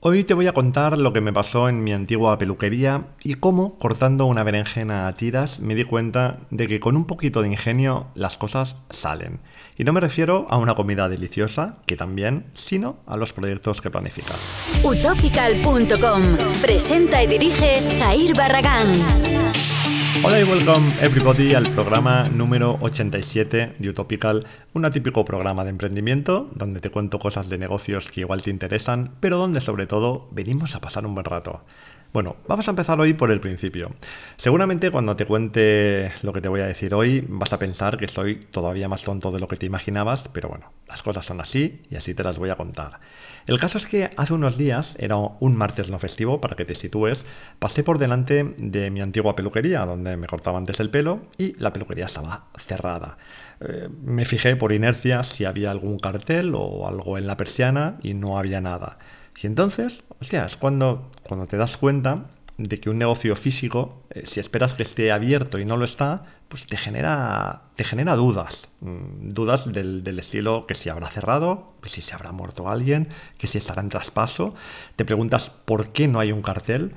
Hoy te voy a contar lo que me pasó en mi antigua peluquería y cómo, cortando una berenjena a tiras, me di cuenta de que con un poquito de ingenio las cosas salen. Y no me refiero a una comida deliciosa, que también, sino a los proyectos que planificas. Utopical.com presenta y dirige Jair Barragán. Hola y welcome everybody al programa número 87 de Utopical, un atípico programa de emprendimiento donde te cuento cosas de negocios que igual te interesan, pero donde sobre todo venimos a pasar un buen rato. Bueno, vamos a empezar hoy por el principio. Seguramente cuando te cuente lo que te voy a decir hoy vas a pensar que soy todavía más tonto de lo que te imaginabas, pero bueno, las cosas son así y así te las voy a contar. El caso es que hace unos días, era un martes no festivo, para que te sitúes, pasé por delante de mi antigua peluquería, donde me cortaba antes el pelo, y la peluquería estaba cerrada. Eh, me fijé por inercia si había algún cartel o algo en la persiana y no había nada. Y entonces, hostia, es cuando, cuando te das cuenta de que un negocio físico, eh, si esperas que esté abierto y no lo está, pues te genera, te genera dudas. Mm, dudas del, del, estilo que si habrá cerrado, que si se habrá muerto alguien, que si estará en traspaso. Te preguntas por qué no hay un cartel.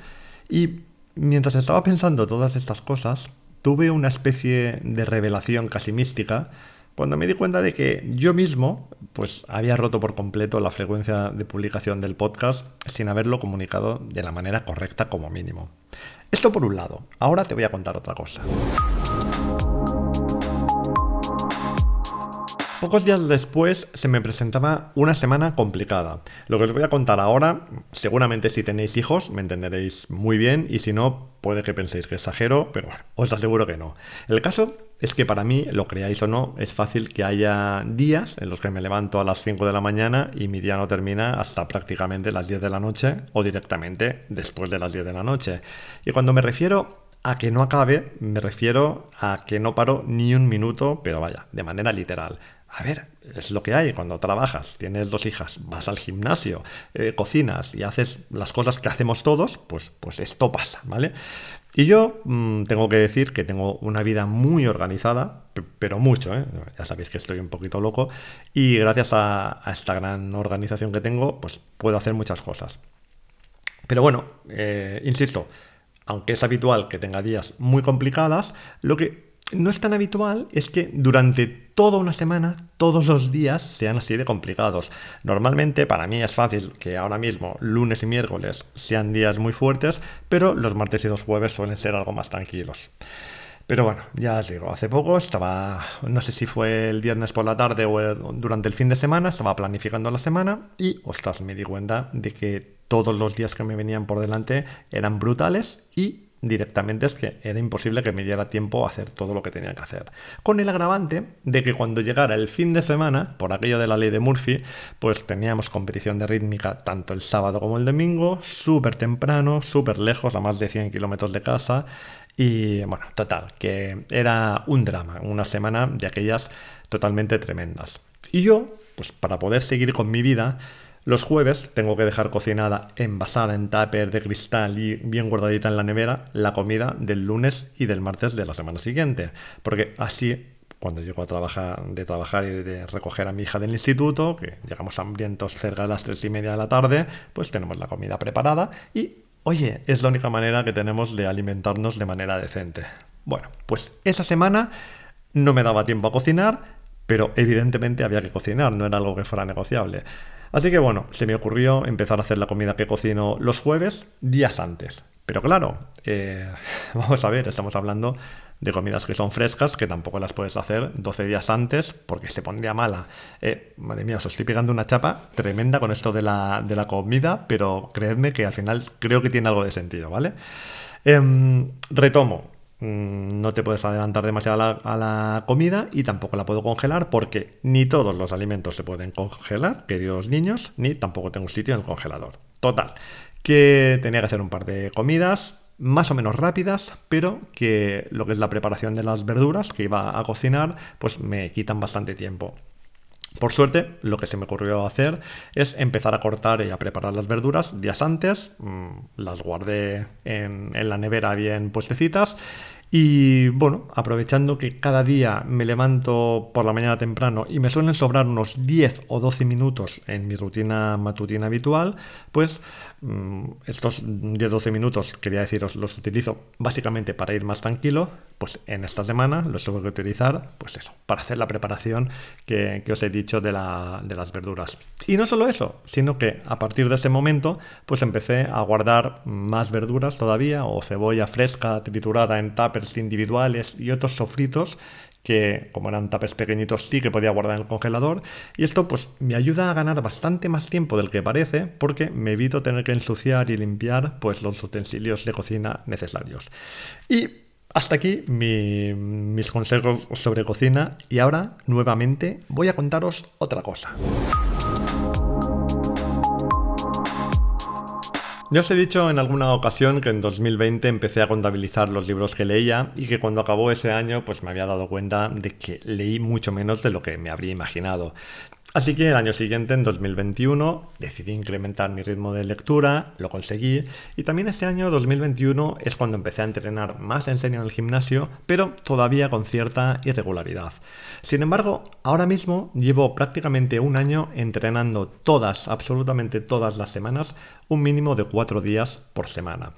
Y mientras estaba pensando todas estas cosas, tuve una especie de revelación casi mística cuando me di cuenta de que yo mismo pues había roto por completo la frecuencia de publicación del podcast sin haberlo comunicado de la manera correcta como mínimo. Esto por un lado. Ahora te voy a contar otra cosa. Pocos días después se me presentaba una semana complicada. Lo que os voy a contar ahora, seguramente si tenéis hijos me entenderéis muy bien y si no, puede que penséis que exagero, pero os aseguro que no. El caso es que para mí, lo creáis o no, es fácil que haya días en los que me levanto a las 5 de la mañana y mi día no termina hasta prácticamente las 10 de la noche o directamente después de las 10 de la noche. Y cuando me refiero a que no acabe, me refiero a que no paro ni un minuto, pero vaya, de manera literal. A ver, es lo que hay cuando trabajas, tienes dos hijas, vas al gimnasio, eh, cocinas y haces las cosas que hacemos todos, pues, pues esto pasa, ¿vale? Y yo mmm, tengo que decir que tengo una vida muy organizada, pero mucho, ¿eh? ya sabéis que estoy un poquito loco, y gracias a, a, esta gran organización que tengo, pues puedo hacer muchas cosas. Pero bueno, eh, insisto, aunque es habitual que tenga días muy complicadas, lo que no es tan habitual es que durante toda una semana, todos los días sean así de complicados. Normalmente para mí es fácil que ahora mismo lunes y miércoles sean días muy fuertes, pero los martes y los jueves suelen ser algo más tranquilos. Pero bueno, ya os digo, hace poco estaba, no sé si fue el viernes por la tarde o durante el fin de semana, estaba planificando la semana y, ostras, me di cuenta de que todos los días que me venían por delante eran brutales y directamente es que era imposible que me diera tiempo a hacer todo lo que tenía que hacer. Con el agravante de que cuando llegara el fin de semana, por aquello de la ley de Murphy, pues teníamos competición de rítmica tanto el sábado como el domingo, súper temprano, súper lejos, a más de 100 kilómetros de casa. Y bueno, total, que era un drama, una semana de aquellas totalmente tremendas. Y yo, pues para poder seguir con mi vida, los jueves tengo que dejar cocinada, envasada en tupper de cristal y bien guardadita en la nevera la comida del lunes y del martes de la semana siguiente. Porque así, cuando llego a trabajar, de trabajar y de recoger a mi hija del instituto, que llegamos hambrientos cerca de las tres y media de la tarde, pues tenemos la comida preparada y, oye, es la única manera que tenemos de alimentarnos de manera decente. Bueno, pues esa semana no me daba tiempo a cocinar, pero evidentemente había que cocinar, no era algo que fuera negociable. Así que bueno, se me ocurrió empezar a hacer la comida que cocino los jueves días antes. Pero claro, eh, vamos a ver, estamos hablando de comidas que son frescas, que tampoco las puedes hacer 12 días antes porque se pondría mala. Eh, madre mía, os estoy pegando una chapa tremenda con esto de la, de la comida, pero creedme que al final creo que tiene algo de sentido, ¿vale? Eh, retomo, no te puedes adelantar demasiado a la, comida y tampoco la puedo congelar porque ni todos los alimentos se pueden congelar, queridos niños, ni tampoco tengo sitio en el congelador. Total, que tenía que hacer un par de comidas más o menos rápidas, pero que lo que es la preparación de las verduras que iba a cocinar, pues me quitan bastante tiempo. Por suerte, lo que se me ocurrió hacer es empezar a cortar y a preparar las verduras días antes, mm, las guardé en, en la nevera bien puestecitas Y bueno, aprovechando que cada día me levanto por la mañana temprano y me suelen sobrar unos 10 o 12 minutos en mi rutina matutina habitual, pues mm, estos 10-12 minutos, quería deciros, los utilizo básicamente para ir más tranquilo, pues en esta semana los tengo que utilizar, pues eso, para hacer la preparación que, os he dicho de, de las verduras. Y no solo eso, sino que a partir de ese momento, pues empecé a guardar más verduras todavía, o cebolla fresca triturada en tuppers individuales y otros sofritos que como eran tapes pequeñitos sí que podía guardar en el congelador y esto pues me ayuda a ganar bastante más tiempo del que parece porque me evito tener que ensuciar y limpiar pues los utensilios de cocina necesarios. Y hasta aquí mis consejos sobre cocina y ahora nuevamente voy a contaros otra cosa. Ya os he dicho en alguna ocasión que en 2020 empecé a contabilizar los libros que leía y que cuando acabó ese año pues me había dado cuenta de que leí mucho menos de lo que me habría imaginado. Así que el año siguiente, en 2021, decidí incrementar mi ritmo de lectura, lo conseguí, y también ese año 2021 es cuando empecé a entrenar más en serio en el gimnasio, pero todavía con cierta irregularidad. Sin embargo, ahora mismo llevo prácticamente un año entrenando todas, absolutamente todas las semanas, un mínimo de cuatro días por semana.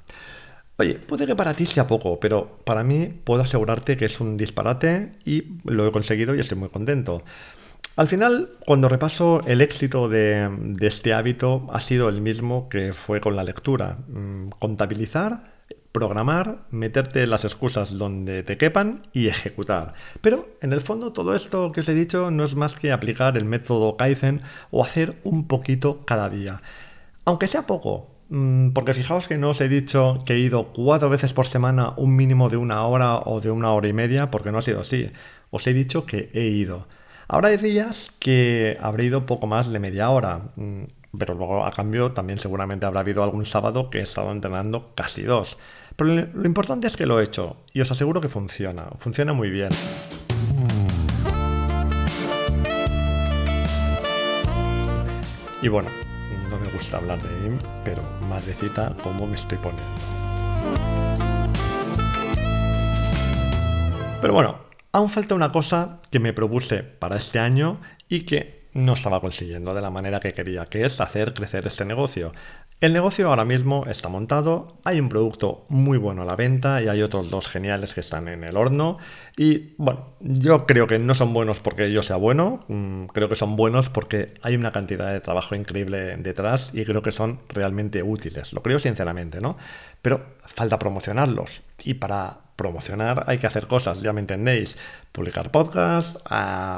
Oye, puede que para ti sea poco, pero para mí puedo asegurarte que es un disparate y lo he conseguido y estoy muy contento. Al final, cuando repaso el éxito de, este hábito, ha sido el mismo que fue con la lectura. Mm, contabilizar, programar, meterte las excusas donde te quepan y ejecutar. Pero en el fondo todo esto que os he dicho no es más que aplicar el método Kaizen o hacer un poquito cada día. Aunque sea poco, mm, porque fijaos que no os he dicho que he ido cuatro veces por semana un mínimo de una hora o de una hora y media, porque no ha sido así. Os he dicho que he ido. Ahora hay días que habré ido poco más de media hora, mm, pero luego a cambio también seguramente habrá habido algún sábado que he estado entrenando casi dos. Pero lo importante es que lo he hecho y os aseguro que funciona, funciona muy bien. Y bueno, no me gusta hablar de mí, pero más de cita cómo me estoy poniendo. Pero bueno, Aún falta una cosa que me propuse para este año y que no estaba consiguiendo de la manera que quería, que es hacer crecer este negocio. El negocio ahora mismo está montado, hay un producto muy bueno a la venta y hay otros dos geniales que están en el horno. Y bueno, yo creo que no son buenos porque yo sea bueno, mm, creo que son buenos porque hay una cantidad de trabajo increíble detrás y creo que son realmente útiles. Lo creo sinceramente, ¿no? Pero falta promocionarlos. Y para promocionar hay que hacer cosas, ya me entendéis, publicar podcasts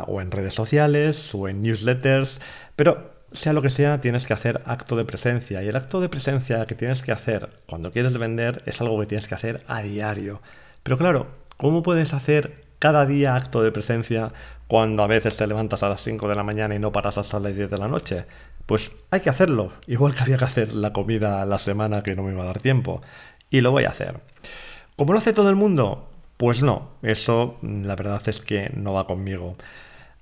o en redes sociales o en newsletters, pero sea lo que sea, tienes que hacer acto de presencia. Y el acto de presencia que tienes que hacer cuando quieres vender es algo que tienes que hacer a diario. Pero claro, ¿cómo puedes hacer cada día acto de presencia cuando a veces te levantas a las 5 de la mañana y no paras hasta las 10 de la noche? Pues hay que hacerlo, igual que había que hacer la comida la semana que no me iba a dar tiempo. Y lo voy a hacer. ¿Cómo lo hace todo el mundo? Pues no, eso la verdad es que no va conmigo.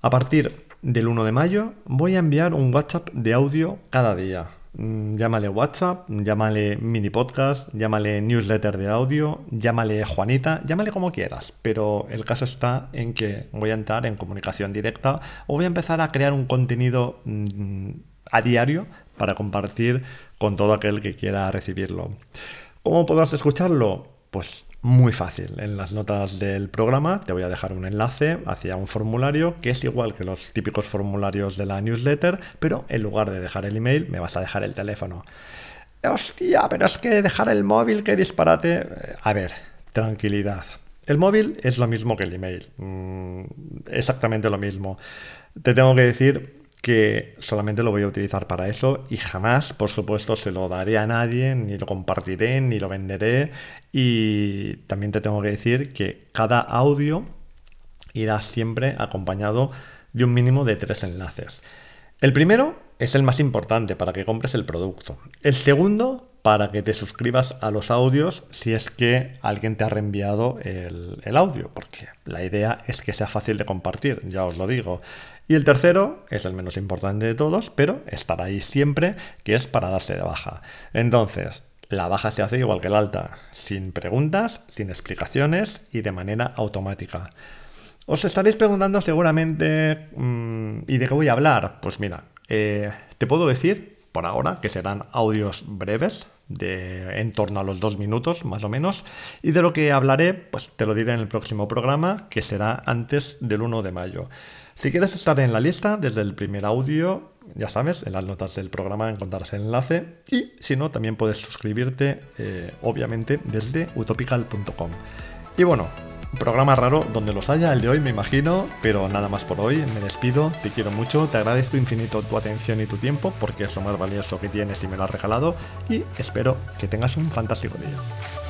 A partir del 1 de mayo voy a enviar un WhatsApp de audio cada día. Mm, llámale WhatsApp, llámale mini podcast, llámale newsletter de audio, llámale Juanita, llámale como quieras, pero el caso está en que voy a entrar en comunicación directa o voy a empezar a crear un contenido mm, a diario para compartir con todo aquel que quiera recibirlo. ¿Cómo podrás escucharlo? Pues muy fácil. En las notas del programa te voy a dejar un enlace hacia un formulario que es igual que los típicos formularios de la newsletter, pero en lugar de dejar el email me vas a dejar el teléfono. Hostia, pero es que dejar el móvil, qué disparate. A ver, tranquilidad. El móvil es lo mismo que el email. Mm, exactamente lo mismo. Te tengo que decir que solamente lo voy a utilizar para eso y jamás, por supuesto, se lo daré a nadie, ni lo compartiré, ni lo venderé. Y también te tengo que decir que cada audio irá siempre acompañado de un mínimo de tres enlaces. El primero es el más importante para que compres el producto. El segundo para que te suscribas a los audios si es que alguien te ha reenviado el, audio, porque la idea es que sea fácil de compartir, ya os lo digo. Y el tercero es el menos importante de todos, pero estará ahí siempre, que es para darse de baja. Entonces, la baja se hace igual que la alta, sin preguntas, sin explicaciones y de manera automática. Os estaréis preguntando seguramente, mm, ¿y de qué voy a hablar? Pues mira, eh, te puedo decir por ahora que serán audios breves, de en torno a los dos minutos más o menos, y de lo que hablaré, pues te lo diré en el próximo programa, que será antes del 1 de mayo. Si quieres estar en la lista, desde el primer audio, ya sabes, en las notas del programa encontrarás el enlace, y si no, también puedes suscribirte, eh, obviamente, desde utopical.com. Y bueno, Programa raro donde los haya, el de hoy me imagino, pero nada más por hoy, me despido, te quiero mucho, te agradezco infinito tu atención y tu tiempo porque es lo más valioso que tienes y me lo has regalado y espero que tengas un fantástico día.